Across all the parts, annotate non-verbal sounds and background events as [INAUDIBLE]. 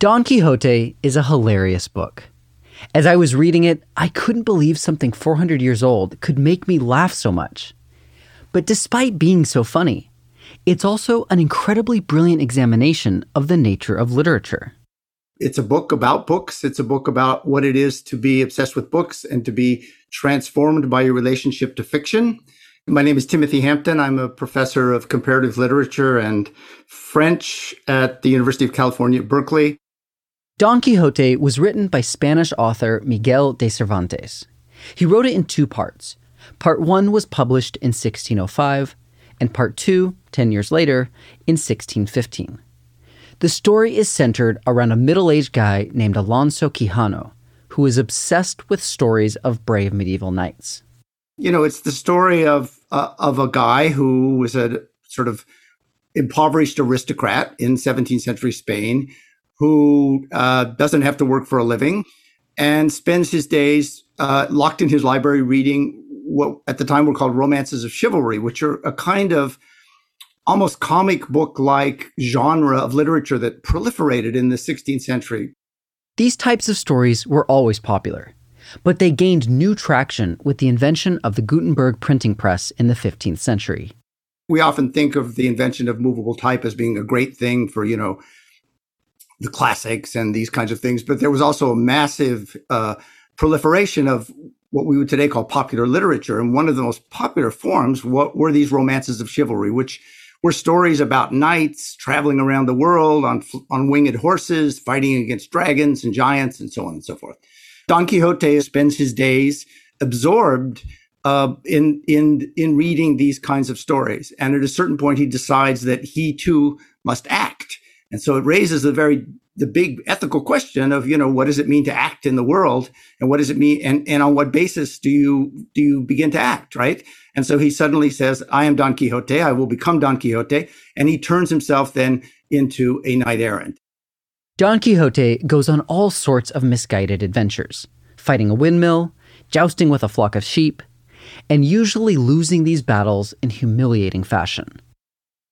Don Quixote is a hilarious book. As I was reading it, I couldn't believe something 400 years old could make me laugh so much. But despite being so funny, it's also an incredibly brilliant examination of the nature of literature. It's a book about books. It's a book about what it is to be obsessed with books and to be transformed by your relationship to fiction. My name is Timothy Hampton. I'm a professor of comparative literature and French at the University of California, Berkeley. Don Quixote was written by Spanish author Miguel de Cervantes. He wrote it in two parts. Part one was published in 1605, and part two, 10 years later, in 1615. The story is centered around a middle aged guy named Alonso Quijano, who is obsessed with stories of brave medieval knights. You know, it's the story of, uh, of a guy who was a sort of impoverished aristocrat in 17th century Spain who uh, doesn't have to work for a living and spends his days uh, locked in his library reading what at the time were called romances of chivalry, which are a kind of almost comic book like genre of literature that proliferated in the 16th century. These types of stories were always popular, but they gained new traction with the invention of the Gutenberg printing press in the 15th century. We often think of the invention of movable type as being a great thing for, you know, the classics and these kinds of things. But there was also a massive uh, proliferation of what we would today call popular literature. And one of the most popular forms what were these romances of chivalry, which were stories about knights traveling around the world on, on winged horses, fighting against dragons and giants and so on and so forth. Don Quixote spends his days absorbed uh, in in in reading these kinds of stories, and at a certain point, he decides that he too must act. And so it raises the very the big ethical question of, you know, what does it mean to act in the world? And what does it mean? And, and on what basis do you, do you begin to act? Right. And so he suddenly says, I am Don Quixote. I will become Don Quixote. And he turns himself then into a knight errant. Don Quixote goes on all sorts of misguided adventures, fighting a windmill, jousting with a flock of sheep, and usually losing these battles in humiliating fashion.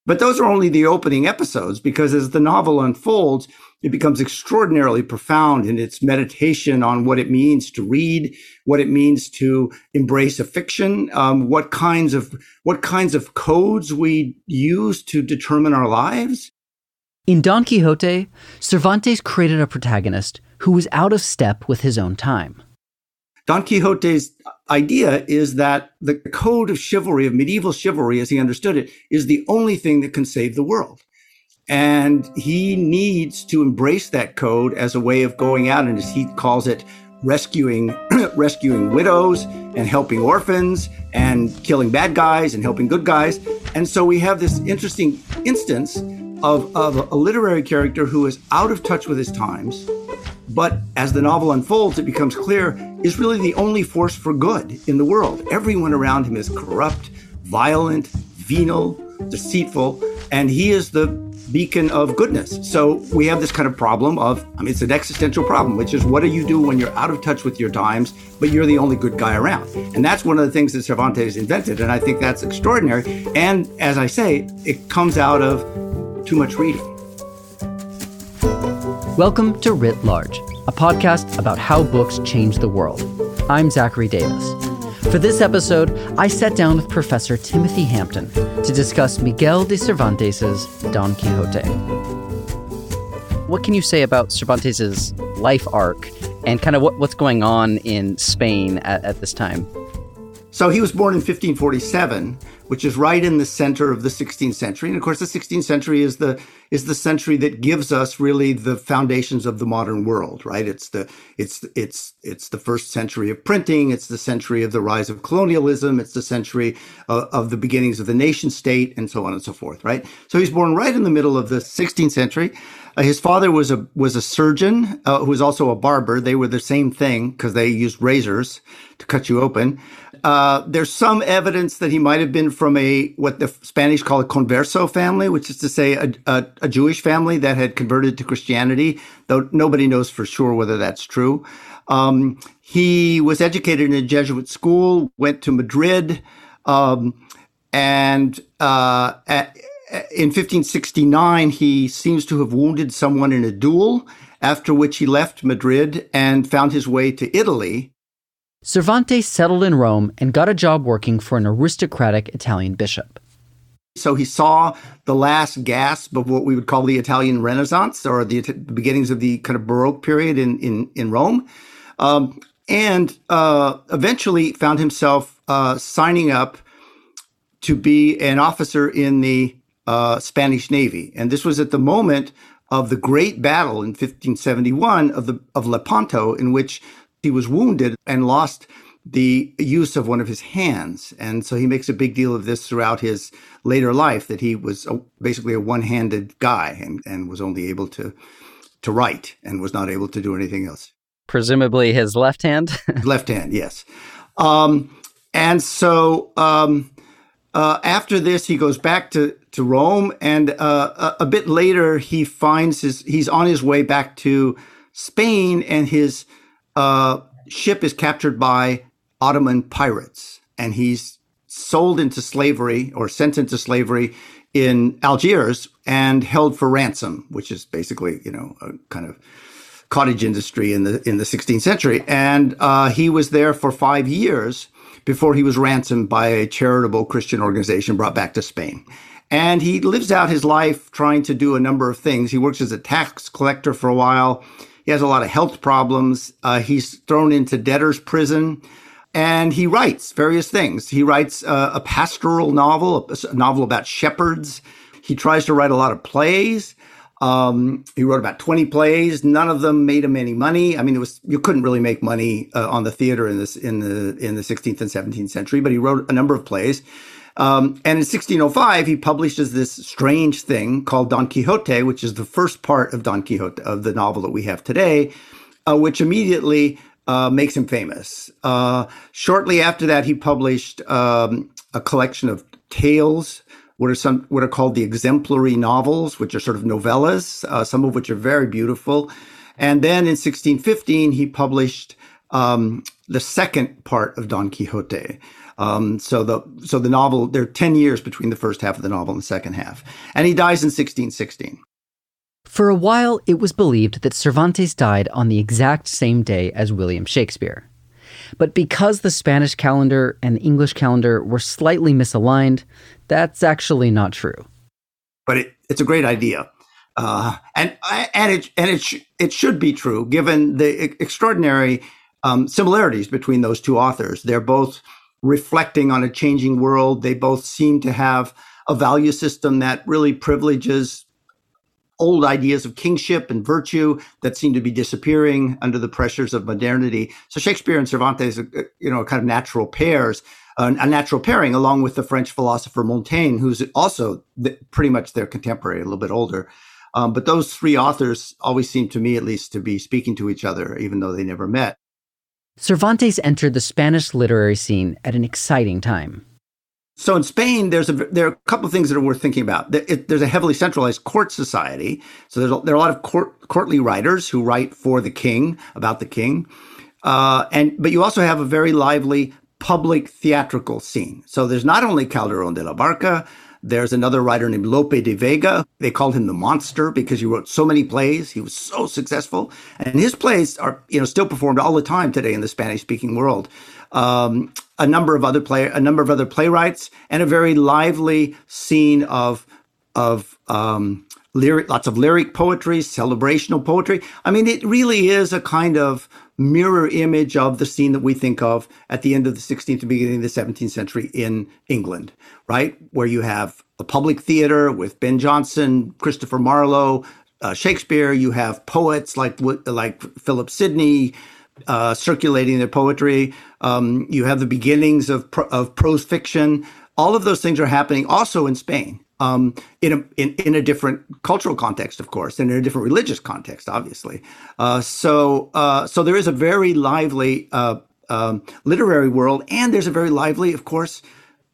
But those are only the opening episodes because as the novel unfolds, it becomes extraordinarily profound in its meditation on what it means to read, what it means to embrace a fiction, um, what kinds of what kinds of codes we use to determine our lives. In Don Quixote, Cervantes created a protagonist who was out of step with his own time. Don Quixote's idea is that the code of chivalry, of medieval chivalry as he understood it, is the only thing that can save the world. And he needs to embrace that code as a way of going out and as he calls it, rescuing [CLEARS THROAT] rescuing widows and helping orphans and killing bad guys and helping good guys. And so we have this interesting instance of, of a literary character who is out of touch with his times, but as the novel unfolds, it becomes clear is really the only force for good in the world. Everyone around him is corrupt, violent, venal, deceitful, and he is the beacon of goodness. So we have this kind of problem of, I mean, it's an existential problem, which is what do you do when you're out of touch with your times, but you're the only good guy around? And that's one of the things that Cervantes invented. And I think that's extraordinary. And as I say, it comes out of too much reading. Welcome to Writ Large, a podcast about how books change the world. I'm Zachary Davis. For this episode, I sat down with Professor Timothy Hampton to discuss Miguel de Cervantes' Don Quixote. What can you say about Cervantes' life arc and kind of what, what's going on in Spain at, at this time? So he was born in 1547 which is right in the center of the 16th century. And of course, the 16th century is the is the century that gives us really the foundations of the modern world, right? It's the it's it's it's the first century of printing. It's the century of the rise of colonialism. It's the century of, of the beginnings of the nation state, and so on and so forth, right? So he's born right in the middle of the 16th century. Uh, his father was a was a surgeon uh, who was also a barber. They were the same thing because they used razors to cut you open. Uh, there's some evidence that he might have been from a what the Spanish call a converso family, which is to say a, a, a Jewish family that had converted to Christianity, though nobody knows for sure whether that's true. Um, he was educated in a Jesuit school, went to Madrid, um, and uh, at, in 1569 he seems to have wounded someone in a duel. After which he left Madrid and found his way to Italy, Cervantes settled in Rome and got a job working for an aristocratic Italian bishop. So he saw the last gasp of what we would call the Italian Renaissance or the, the beginnings of the kind of Baroque period in, in, in Rome. Um, and uh, eventually found himself uh, signing up to be an officer in the uh, Spanish Navy. And this was at the moment of the great battle in 1571 of the of Lepanto, in which he was wounded and lost the use of one of his hands. And so he makes a big deal of this throughout his later life that he was a, basically a one-handed guy and, and was only able to to write and was not able to do anything else. Presumably his left hand? [LAUGHS] left hand, yes. Um, and so um, uh, after this, he goes back to, to Rome, and uh, a, a, bit later, he finds his he's on his way back to Spain, and his uh, ship is captured by Ottoman pirates, and he's sold into slavery or sent into slavery in Algiers and held for ransom, which is basically you know a kind of cottage industry in the in the 16th century, and uh, he was there for five years before he was ransomed by a charitable Christian organization brought back to Spain. And he lives out his life trying to do a number of things. He works as a tax collector for a while. He has a lot of health problems. Uh, he's thrown into debtor's prison. And he writes various things. He writes uh, a pastoral novel, a novel about shepherds. He tries to write a lot of plays. Um, he wrote about 20 plays. None of them made him any money. I mean, it was you couldn't really make money uh, on the theater in this in the in the 16th and 17th century, but he wrote a number of plays. Um, and in 1605, he publishes this strange thing called Don Quixote, which is the first part of Don Quixote of the novel that we have today, uh, which immediately uh, makes him famous. Uh, shortly after that, he published um, a collection of tales what are some what are called the exemplary novels, which are sort of novellas, uh, some of which are very beautiful. And then in 1615, he published um, the second part of Don Quixote. Um, so the so the novel there are ten years between the first half of the novel and the second half, and he dies in 1616. For a while, it was believed that Cervantes died on the exact same day as William Shakespeare. But because the Spanish calendar and the English calendar were slightly misaligned, that's actually not true. But it, it's a great idea. Uh, and and it and it sh- it should be true given the extraordinary um, similarities between those two authors. They're both reflecting on a changing world. They both seem to have a value system that really privileges old ideas of kingship and virtue that seem to be disappearing under the pressures of modernity. So Shakespeare and Cervantes, are, you know, kind of natural pairs, uh, a natural pairing, along with the French philosopher Montaigne, who's also pretty much their contemporary, a little bit older. Um, but those three authors always seem to me, at least, to be speaking to each other, even though they never met. Cervantes entered the Spanish literary scene at an exciting time. So in Spain, there's a there are a couple of things that are worth thinking about. there's a heavily centralized court society, so there's a, there are a lot of court, courtly writers who write for the king about the king, uh, and but you also have a very lively public theatrical scene. So there's not only Calderon de la Barca, there's another writer named Lope de Vega. They called him the monster because he wrote so many plays. He was so successful. And his plays are, you know, still performed all the time today in the Spanish speaking world um, a number of other play a number of other playwrights, and a very lively scene of of um, lyric, lots of lyric poetry, celebrational poetry. I mean, it really is a kind of mirror image of the scene that we think of at the end of the 16th and beginning of the 17th century in England, right? Where you have a public theater with Ben Jonson, Christopher Marlowe, uh, Shakespeare. You have poets like like Philip Sidney, uh, circulating their poetry. Um, you have the beginnings of, pro- of prose fiction. All of those things are happening also in Spain. Um, in a in, in a different cultural context, of course, and in a different religious context, obviously. Uh, so uh, so there is a very lively uh, um, literary world, and there's a very lively, of course,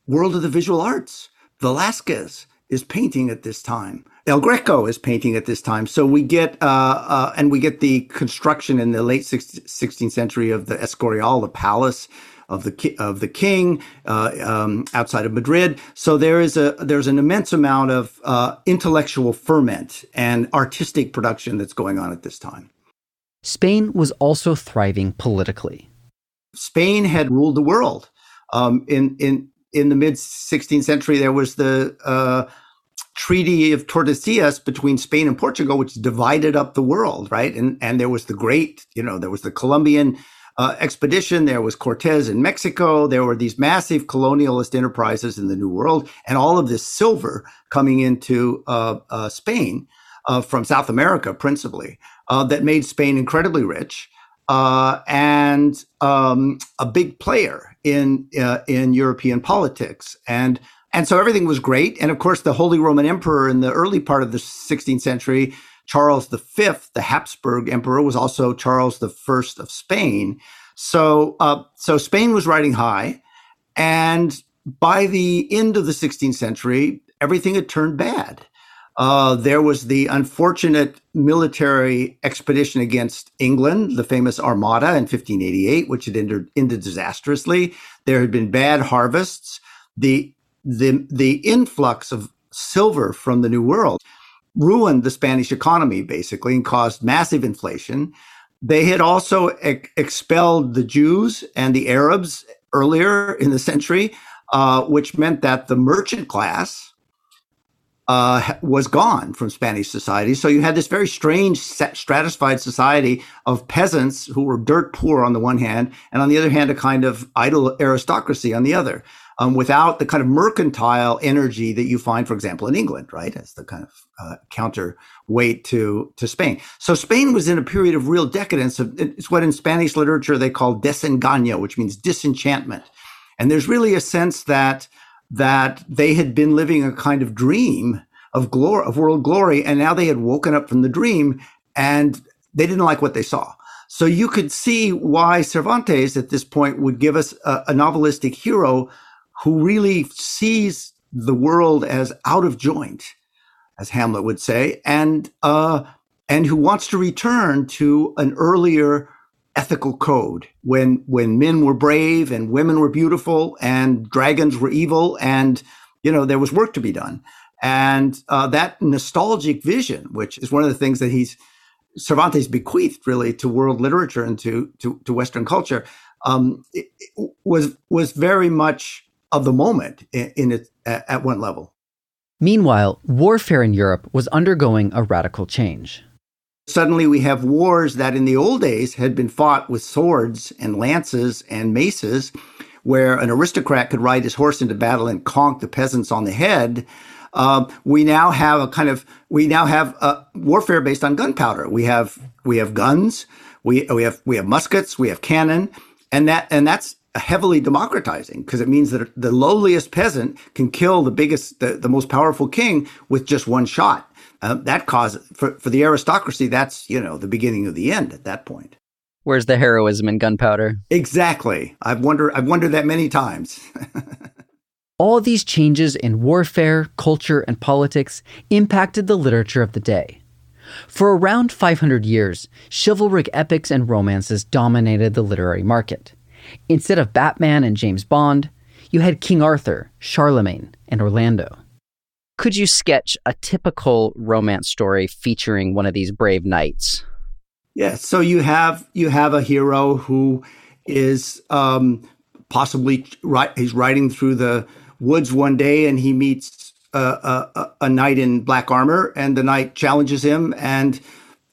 world of the visual arts. Velázquez is painting at this time. El Greco is painting at this time. So we get, uh, uh, and we get the construction in the late 16th century of the Escorial, the palace of the of the king uh, um, outside of Madrid. So there is a there's an immense amount of uh, intellectual ferment and artistic production that's going on at this time. Spain was also thriving politically. Spain had ruled the world. Um, in in in the mid 16th century, there was the uh, Treaty of Tordesillas between Spain and Portugal, which divided up the world, right? And and there was the great, you know, there was the Columbian uh, expedition. There was Cortez in Mexico. There were these massive colonialist enterprises in the New World, and all of this silver coming into uh, uh, Spain uh, from South America, principally, uh, that made Spain incredibly rich uh, and um, a big player in in European politics. And and so everything was great. And of course, the Holy Roman Emperor in the early part of the 16th century Charles V, the Habsburg emperor, was also Charles I of Spain. So, uh, so Spain was riding high, and by the end of the 16th century, everything had turned bad. Uh, there was the unfortunate military expedition against England, the famous Armada in 1588, which had ended, ended disastrously. There had been bad harvests. The the the influx of silver from the New World ruined the Spanish economy basically and caused massive inflation. They had also ex- expelled the Jews and the Arabs earlier in the century, uh, which meant that the merchant class uh, was gone from Spanish society. So you had this very strange stratified society of peasants who were dirt poor on the one hand, and on the other hand, a kind of idle aristocracy on the other um, without the kind of mercantile energy that you find, for example, in England, right, as the kind of uh, counterweight to to Spain. So Spain was in a period of real decadence. It's what in Spanish literature they call desengaño, which means disenchantment. And there's really a sense that that they had been living a kind of dream of glory, of world glory, and now they had woken up from the dream, and they didn't like what they saw. So you could see why Cervantes at this point would give us a, a novelistic hero who really sees the world as out of joint, as Hamlet would say, and uh, and who wants to return to an earlier ethical code when when men were brave and women were beautiful and dragons were evil and you know there was work to be done. And uh, that nostalgic vision which is one of the things that he's cervantes bequeathed really to world literature and to to, to western culture um, was was very much of the moment in, in it at one level. Meanwhile, warfare in Europe was undergoing a radical change. Suddenly, we have wars that in the old days had been fought with swords and lances and maces, where an aristocrat could ride his horse into battle and conk the peasants on the head. Uh, we now have a kind of we now have a warfare based on gunpowder. We have we have guns, we we have we have muskets, we have cannon, and that and that's heavily democratizing because it means that the lowliest peasant can kill the biggest, the, the most powerful king with just one shot. Uh, that causes for, for the aristocracy, that's, you know, the beginning of the end at that point. Where's the heroism in gunpowder? Exactly. I've wondered, I've wondered that many times. [LAUGHS] All these changes in warfare, culture, and politics impacted the literature of the day. For around 500 years, chivalric epics and romances dominated the literary market. Instead of Batman and James Bond, you had King Arthur, Charlemagne, and Orlando. Could you sketch a typical romance story featuring one of these brave knights? Yeah, so you have you have a hero who is um, possibly right. He's riding through the woods one day and he meets a, a, a knight in black armor, and the knight challenges him and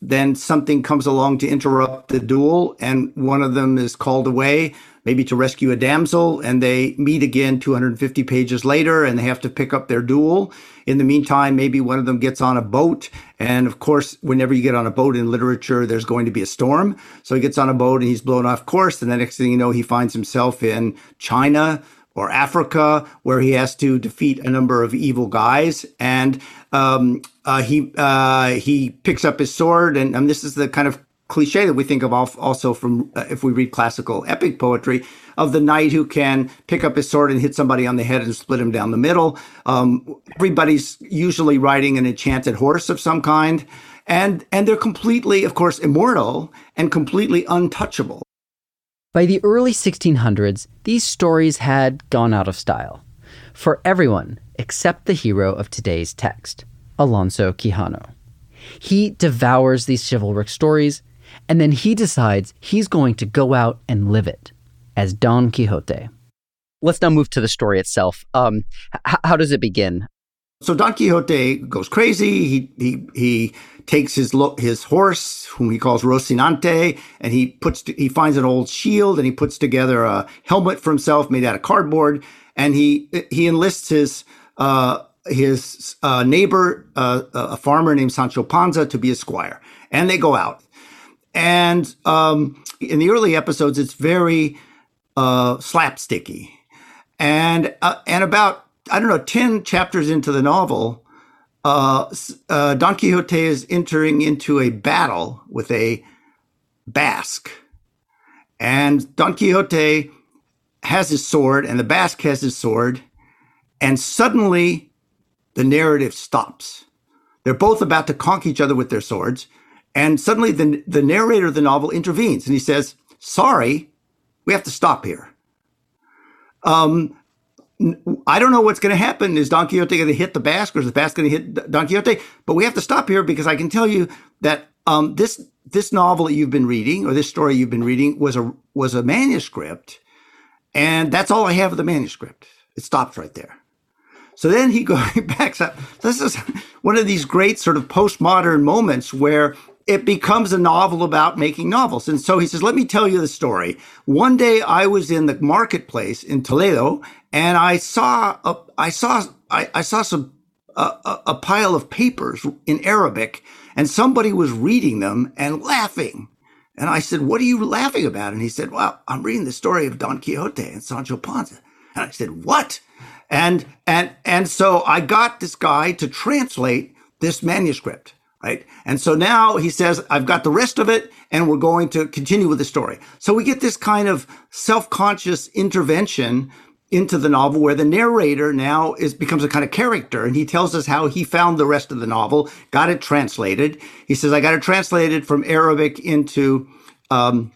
then something comes along to interrupt the duel, and one of them is called away, maybe to rescue a damsel, and they meet again 250 pages later and they have to pick up their duel. In the meantime, maybe one of them gets on a boat. And of course, whenever you get on a boat in literature, there's going to be a storm. So he gets on a boat and he's blown off course. And the next thing you know, he finds himself in China or Africa, where he has to defeat a number of evil guys, and um, uh, he uh, he picks up his sword, and, and, this is the kind of cliche that we think of also from uh, if we read classical epic poetry of the knight who can pick up his sword and hit somebody on the head and split him down the middle. Um, everybody's usually riding an enchanted horse of some kind, and and they're completely, of course, immortal and completely untouchable. By the early 1600s, these stories had gone out of style for everyone except the hero of today's text, Alonso Quijano. He devours these chivalric stories, and then he decides he's going to go out and live it as Don Quixote. Let's now move to the story itself. Um, h- how does it begin? So Don Quixote goes crazy. He he he takes his lo- his horse, whom he calls Rocinante, and he puts to, he finds an old shield and he puts together a helmet for himself made out of cardboard, and he he enlists his uh, his uh, neighbor, uh, a farmer named Sancho Panza, to be a squire, and they go out. And um, in the early episodes, it's very uh, slapsticky, and uh, and about I don't know, 10 chapters into the novel, uh, uh, Don Quixote is entering into a battle with a Basque. And Don Quixote has his sword, and the Basque has his sword, and suddenly the narrative stops. They're both about to conk each other with their swords, and suddenly the, the narrator of the novel intervenes and he says, Sorry, we have to stop here. Um, I don't know what's going to happen. Is Don Quixote going to hit the Basque, or is the Basque going to hit Don Quixote? But we have to stop here because I can tell you that um, this this novel that you've been reading, or this story you've been reading, was a was a manuscript, and that's all I have of the manuscript. It stops right there. So then he [LAUGHS] goes backs up. This is one of these great sort of postmodern moments where it becomes a novel about making novels. And so he says, Let me tell you the story. One day I was in the marketplace in Toledo and I saw a, I saw I, I saw some a, a pile of papers in Arabic, and somebody was reading them and laughing. And I said, "What are you laughing about?" And he said, "Well, I'm reading the story of Don Quixote and Sancho Panza." And I said, "What?" And and and so I got this guy to translate this manuscript, right? And so now he says, "I've got the rest of it, and we're going to continue with the story." So we get this kind of self-conscious intervention into the novel where the narrator now is becomes a kind of character and he tells us how he found the rest of the novel got it translated he says i got it translated from arabic into um,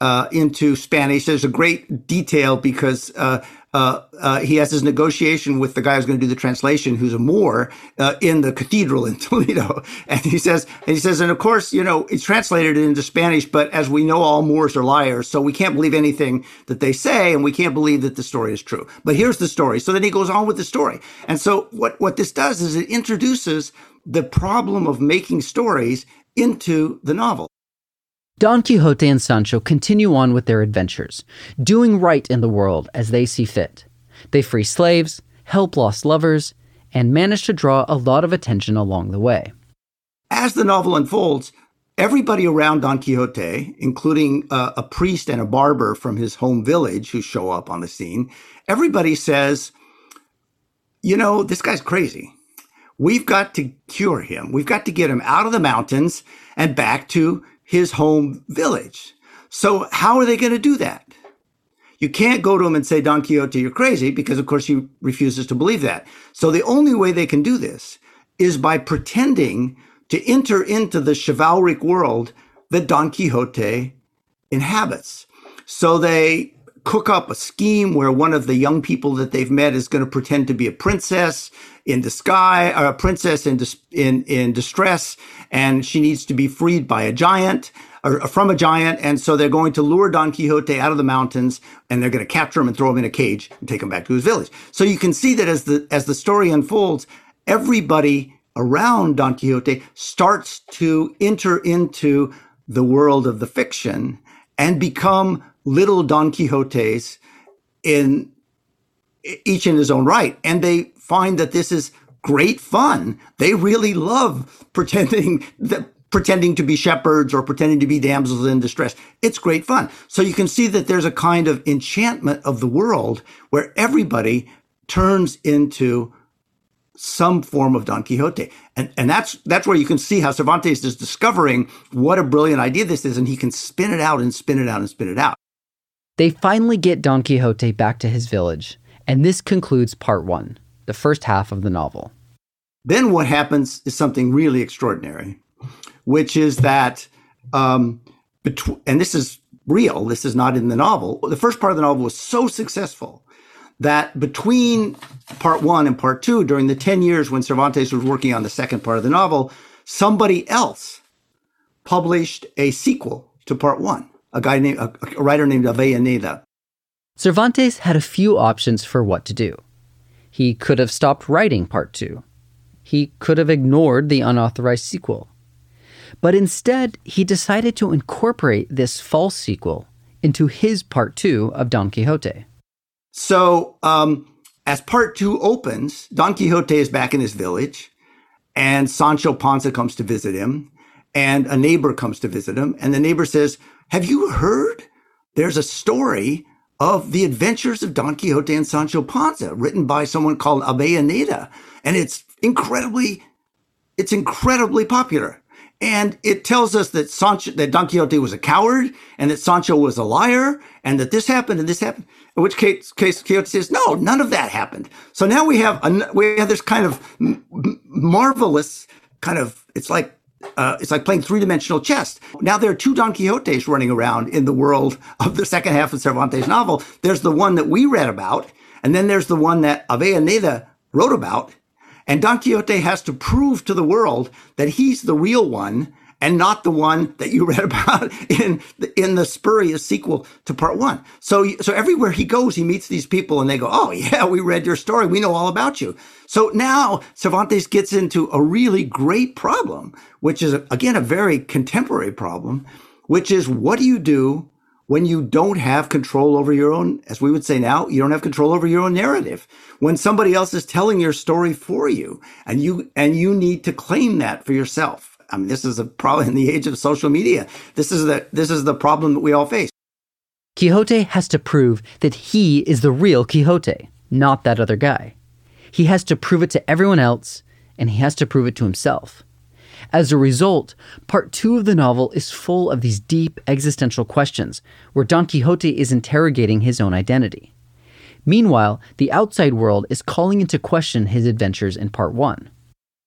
uh, into spanish there's a great detail because uh, uh, uh, he has his negotiation with the guy who's going to do the translation, who's a Moor uh, in the cathedral in [LAUGHS] Toledo, and he says, and he says, and of course, you know, it's translated into Spanish, but as we know, all Moors are liars, so we can't believe anything that they say, and we can't believe that the story is true. But here's the story. So then he goes on with the story, and so what what this does is it introduces the problem of making stories into the novel. Don Quixote and Sancho continue on with their adventures, doing right in the world as they see fit. They free slaves, help lost lovers, and manage to draw a lot of attention along the way. As the novel unfolds, everybody around Don Quixote, including uh, a priest and a barber from his home village who show up on the scene, everybody says, you know, this guy's crazy. We've got to cure him. We've got to get him out of the mountains and back to his home village. So how are they going to do that? You can't go to him and say, Don Quixote, you're crazy, because of course he refuses to believe that. So the only way they can do this is by pretending to enter into the chivalric world that Don Quixote inhabits. So they cook up a scheme where one of the young people that they've met is going to pretend to be a princess in disguise, or a princess in, dis- in, in distress, and she needs to be freed by a giant or uh, from a giant. And so they're going to lure Don Quixote out of the mountains and they're going to capture him and throw him in a cage and take him back to his village. So you can see that as the, as the story unfolds, everybody around Don Quixote starts to enter into the world of the fiction and become little Don Quixotes in each in his own right. And they find that this is great fun. They really love pretending [LAUGHS] that pretending to be shepherds or pretending to be damsels in distress. It's great fun. So you can see that there's a kind of enchantment of the world where everybody turns into some form of Don Quixote. And, and that's, that's where you can see how Cervantes is discovering what a brilliant idea this is. And he can spin it out and spin it out and spin it out. They finally get Don Quixote back to his village. And this concludes part one, the first half of the novel. Then what happens is something really extraordinary, which is that, um, betw- and this is real, this is not in the novel. The first part of the novel was so successful that between part one and part two, during the 10 years when Cervantes was working on the second part of the novel, somebody else published a sequel to part one, a guy named, a, a writer named Avellaneda. Cervantes had a few options for what to do. He could have stopped writing part two. He could have ignored the unauthorized sequel. But instead, he decided to incorporate this false sequel into his part two of Don Quixote. So, um, as part two opens, Don Quixote is back in his village, and Sancho Panza comes to visit him, and a neighbor comes to visit him, and the neighbor says, Have you heard? There's a story of the adventures of Don Quixote and Sancho Panza, written by someone called Avellaneda, and it's incredibly, it's incredibly popular. And it tells us that Sancho, that Don Quixote was a coward and that Sancho was a liar and that this happened and this happened. In which case, case Quixote says, no, none of that happened. So now we have, a, we have this kind of marvelous kind of, it's like, uh, it's like playing three dimensional chess. Now there are two Don Quixotes running around in the world of the second half of Cervantes' novel. There's the one that we read about, and then there's the one that Avellaneda wrote about. And Don Quixote has to prove to the world that he's the real one and not the one that you [LAUGHS] read about in the, in the spurious sequel to part one. So, so everywhere he goes, he meets these people and they go, Oh [LAUGHS] yeah, we read your story. We know all about you. So now Cervantes gets into a really great problem, which is again, a very contemporary problem, which is what do you do when you don't have control over your own, as we would say now, you don't have control over your own narrative. When somebody else is telling your story for you and you, and you need to claim that for yourself. I mean, this is a problem in the age of social media. This is the, this is the problem that we all face. Quixote has to prove that he is the real Quixote, not that other guy. He has to prove it to everyone else, and he has to prove it to himself. As a result, part two of the novel is full of these deep existential questions, where Don Quixote is interrogating his own identity. Meanwhile, the outside world is calling into question his adventures in part one.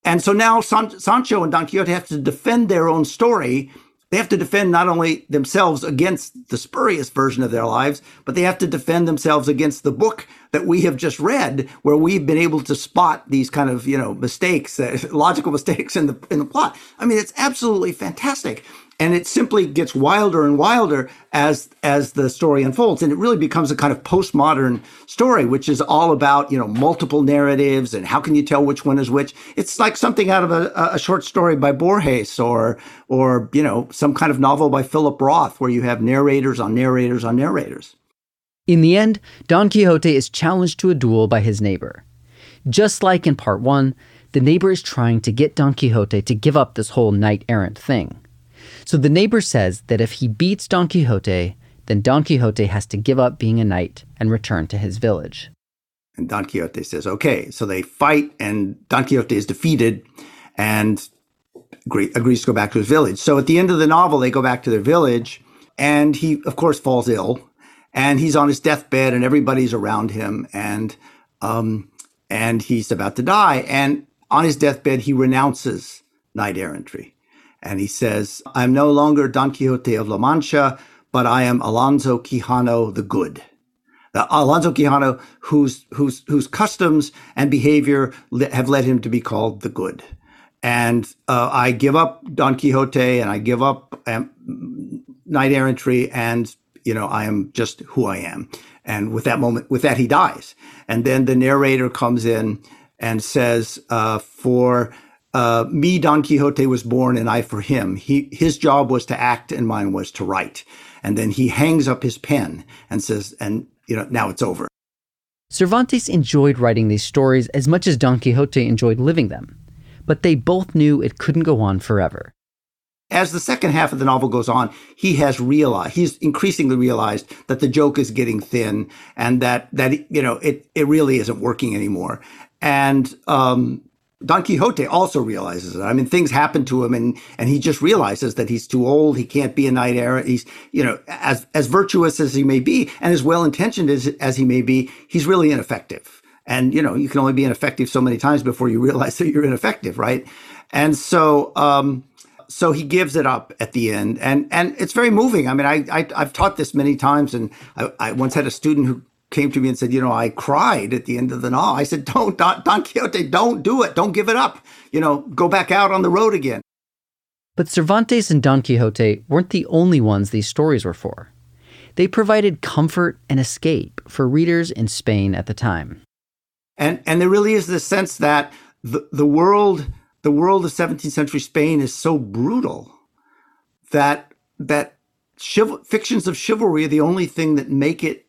And so now San- Sancho and Don Quixote have to defend their own story. They have to defend not only themselves against the spurious version of their lives, but they have to defend themselves against the book that we have just read, where we've been able to spot these kind of you know mistakes, uh, [LAUGHS] logical mistakes in the in the plot. I mean, it's absolutely fantastic and it simply gets wilder and wilder as as the story unfolds. And it really becomes a kind of postmodern story which is all about you know multiple narratives and how can you tell which one is which. It's like something out of a, a short story by borges or or you know some kind of novel by philip roth where you have narrators on narrators on narrators. In the end don quixote is challenged to a duel by his neighbor. Just like in part one the neighbor is trying to get don quixote to give up this whole knight errant thing so the neighbor says that if he beats Don Quixote, then Don Quixote has to give up being a knight and return to his village. And Don Quixote says, okay. So they fight, and Don Quixote is defeated and agrees to go back to his village. So at the end of the novel, they go back to their village, and he, of course, falls ill. And he's on his deathbed, and everybody's around him, and um, and he's about to die. And on his deathbed, he renounces knight errantry. And he says, I'm no longer Don Quixote of La Mancha, but I am Alonso Quijano the Good. The Alonso Quijano, whose, whose, whose customs and behavior have led him to be called the Good. And uh, I give up Don Quixote and I give up um, knight errantry and, you know, I am just who I am. And with that moment, with that, he dies. And then the narrator comes in and says, uh, for uh, me, Don Quixote was born and I for him. He, his job was to act and mine was to write. And then he hangs up his pen and says, and you know, now it's over. Cervantes enjoyed writing these stories as much as Don Quixote enjoyed living them, but they both knew it couldn't go on forever. as the second half of the novel goes on, he has realized, he's increasingly realized that the joke is getting thin and that, that, you know, it, it really isn't working anymore. And, um, Don Quixote also realizes it. I mean, things happen to him and, and he just realizes that he's too old. He can't be a knight errant. He's, you know, as, as virtuous as he may be and as well intentioned as, as he may be, he's really ineffective. And, you know, you can only be ineffective so many times before you realize [LAUGHS] that you're ineffective, right? And so, um, so he gives it up at the end, and and it's very moving. I mean, I, I have taught this many times, and I, I, once had a student who came to me and said, you know, I cried at the end of the novel. I said, don't Don, Don Quixote, don't do it, don't give it up. You know, go back out on the road again. But Cervantes and Don Quixote weren't the only ones these stories were for. They provided comfort and escape for readers in Spain at the time. And and there really is this sense that the, the world the world of 17th century Spain is so brutal that that chiv- fictions of chivalry are the only thing that make it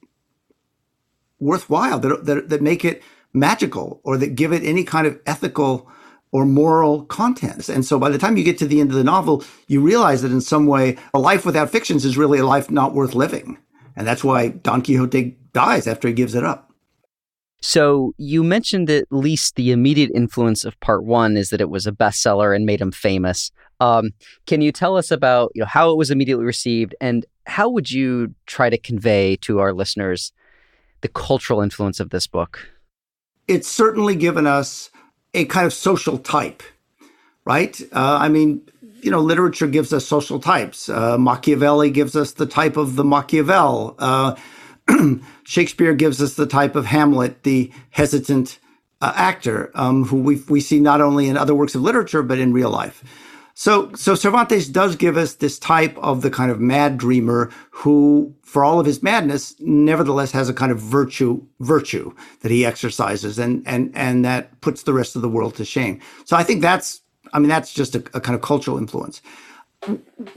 worthwhile, that, that, that make it magical, or that give it any kind of ethical or moral content. And so by the time you get to the end of the novel, you realize that in some way, a life without fictions is really a life not worth living. And that's why Don Quixote dies after he gives it up. So you mentioned at least the immediate influence of part one is that it was a bestseller and made him famous. Um, can you tell us about you know how it was immediately received and how would you try to convey to our listeners the cultural influence of this book? It's certainly given us a kind of social type, right? Uh, I mean, you know, literature gives us social types. Uh, Machiavelli gives us the type of the Machiavel. Uh, [CLEARS THROAT] Shakespeare gives us the type of Hamlet, the hesitant uh, actor, um, who we we see not only in other works of literature but in real life. So, so Cervantes does give us this type of the kind of mad dreamer who, for all of his madness, nevertheless has a kind of virtue, virtue that he exercises and, and, and that puts the rest of the world to shame. So I think that's, I mean, that's just a, a kind of cultural influence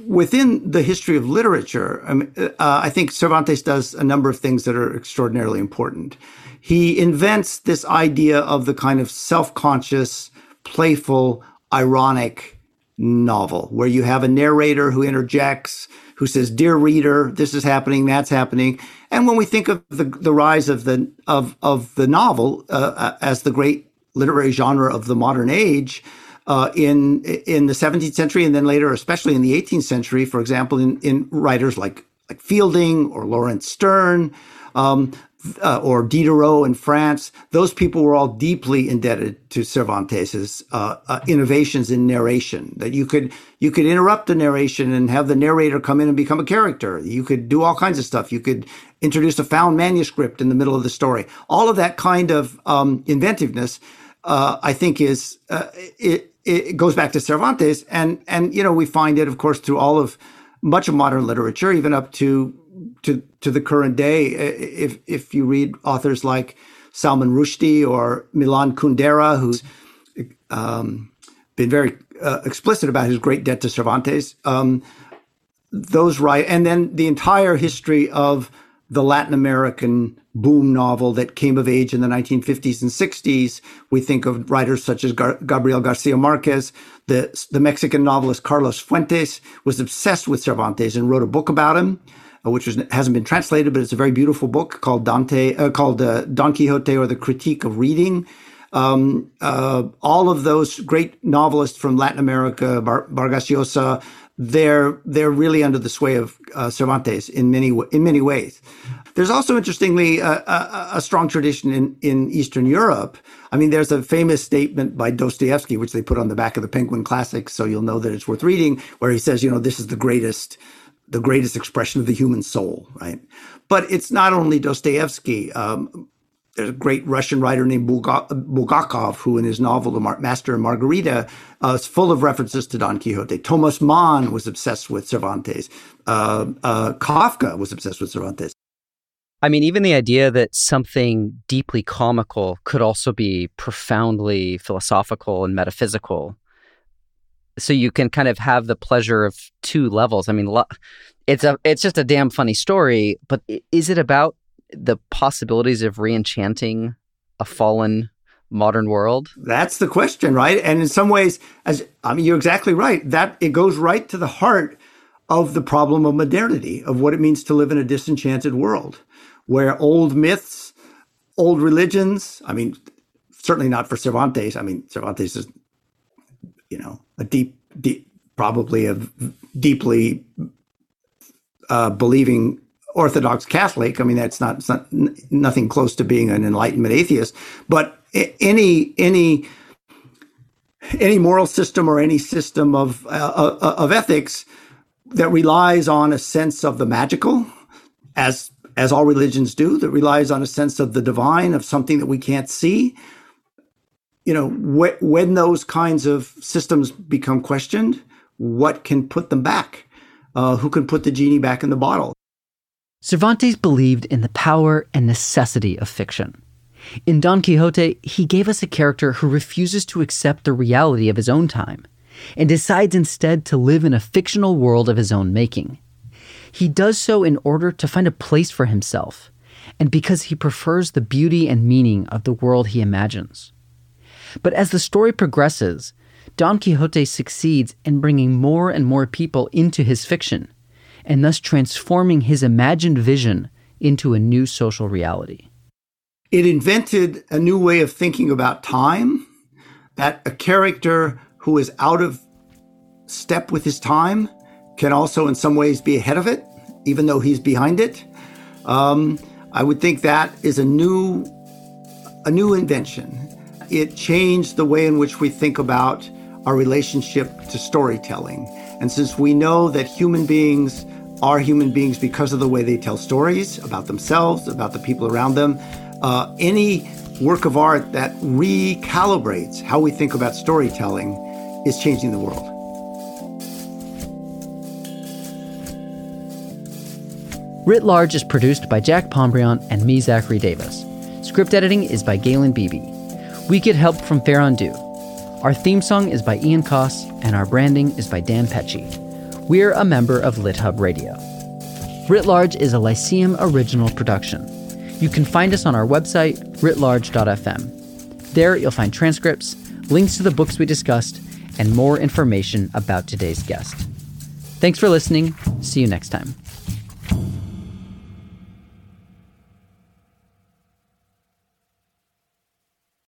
within the history of literature, I, mean, uh, I think Cervantes does a number of things that are extraordinarily important. He invents this idea of the kind of self-conscious, playful, ironic novel where you have a narrator who interjects, who says, "Dear reader, this is happening, that's happening." And when we think of the, the rise of the of of the novel uh, uh as the great literary genre of the modern age, uh, in in the 17th century and then later, especially in the 18th century, for example, in, in writers like like Fielding or Laurence Sterne. Um, uh, or Diderot in France, those people were all deeply indebted to Cervantes's uh, uh, innovations in narration. That you could you could interrupt the narration and have the narrator come in and become a character. You could do all kinds of stuff. You could introduce a found manuscript in the middle of the story. All of that kind of um, inventiveness, uh, I think, is uh, it, it goes back to Cervantes, and and you know we find it, of course, through all of much of modern literature, even up to to to the current day. If if you read authors like Salman Rushdie or Milan Kundera, who's um, been very uh, explicit about his great debt to Cervantes, um, those right, and then the entire history of the Latin American boom novel that came of age in the 1950s and 60s. We think of writers such as Gar- Gabriel Garcia Marquez. The, the Mexican novelist Carlos Fuentes was obsessed with Cervantes and wrote a book about him, uh, which was, hasn't been translated, but it's a very beautiful book called Dante, uh, called uh, Don Quixote or the Critique of Reading. Um, uh, all of those great novelists from Latin America, Bar- Vargas Llosa, they're they're really under the sway of uh, Cervantes in many in many ways. There's also, interestingly, a, a, a, strong tradition in, in Eastern Europe. I mean, there's a famous statement by Dostoevsky, which they put on the back of the Penguin Classics, so you'll know that it's worth reading, where he says, you know, this is the greatest, the greatest expression of the human soul, right? But it's not only Dostoevsky. Um, there's a great Russian writer named Bulgakov, who in his novel *The Master and Margarita* uh, is full of references to Don Quixote. Thomas Mann was obsessed with Cervantes. Uh, uh, Kafka was obsessed with Cervantes. I mean, even the idea that something deeply comical could also be profoundly philosophical and metaphysical. So you can kind of have the pleasure of two levels. I mean, it's a it's just a damn funny story, but is it about the possibilities of reenchanting a fallen modern world? That's the question, right? And in some ways, as I mean, you're exactly right. That it goes right to the heart of the problem of modernity, of what it means to live in a disenchanted world, where old myths, old religions, I mean, certainly not for Cervantes. I mean, Cervantes is, you know, a deep, deep probably a deeply uh, believing Orthodox Catholic. I mean, that's not, not nothing close to being an Enlightenment atheist. But any any any moral system or any system of uh, uh, of ethics that relies on a sense of the magical, as as all religions do, that relies on a sense of the divine, of something that we can't see. You know, wh- when those kinds of systems become questioned, what can put them back? Uh, who can put the genie back in the bottle? Cervantes believed in the power and necessity of fiction. In Don Quixote, he gave us a character who refuses to accept the reality of his own time and decides instead to live in a fictional world of his own making. He does so in order to find a place for himself and because he prefers the beauty and meaning of the world he imagines. But as the story progresses, Don Quixote succeeds in bringing more and more people into his fiction, and thus transforming his imagined vision into a new social reality. It invented a new way of thinking about time, that a character who is out of step with his time can also, in some ways, be ahead of it, even though he's behind it. Um, I would think that is a new, a new invention. It changed the way in which we think about our relationship to storytelling. And since we know that human beings are human beings because of the way they tell stories about themselves, about the people around them, uh, any work of art that recalibrates how we think about storytelling is changing the world. Writ Large is produced by Jack Pombriant and me, Zachary Davis. Script editing is by Galen Beebe. We get help from Fair Undo. Our theme song is by Ian Coss, and our branding is by Dan Pecci. We're a member of LitHub Radio. Writ Large is a Lyceum original production. You can find us on our website, writlarge.fm. There you'll find transcripts, links to the books we discussed, and more information about today's guest. Thanks for listening. See you next time.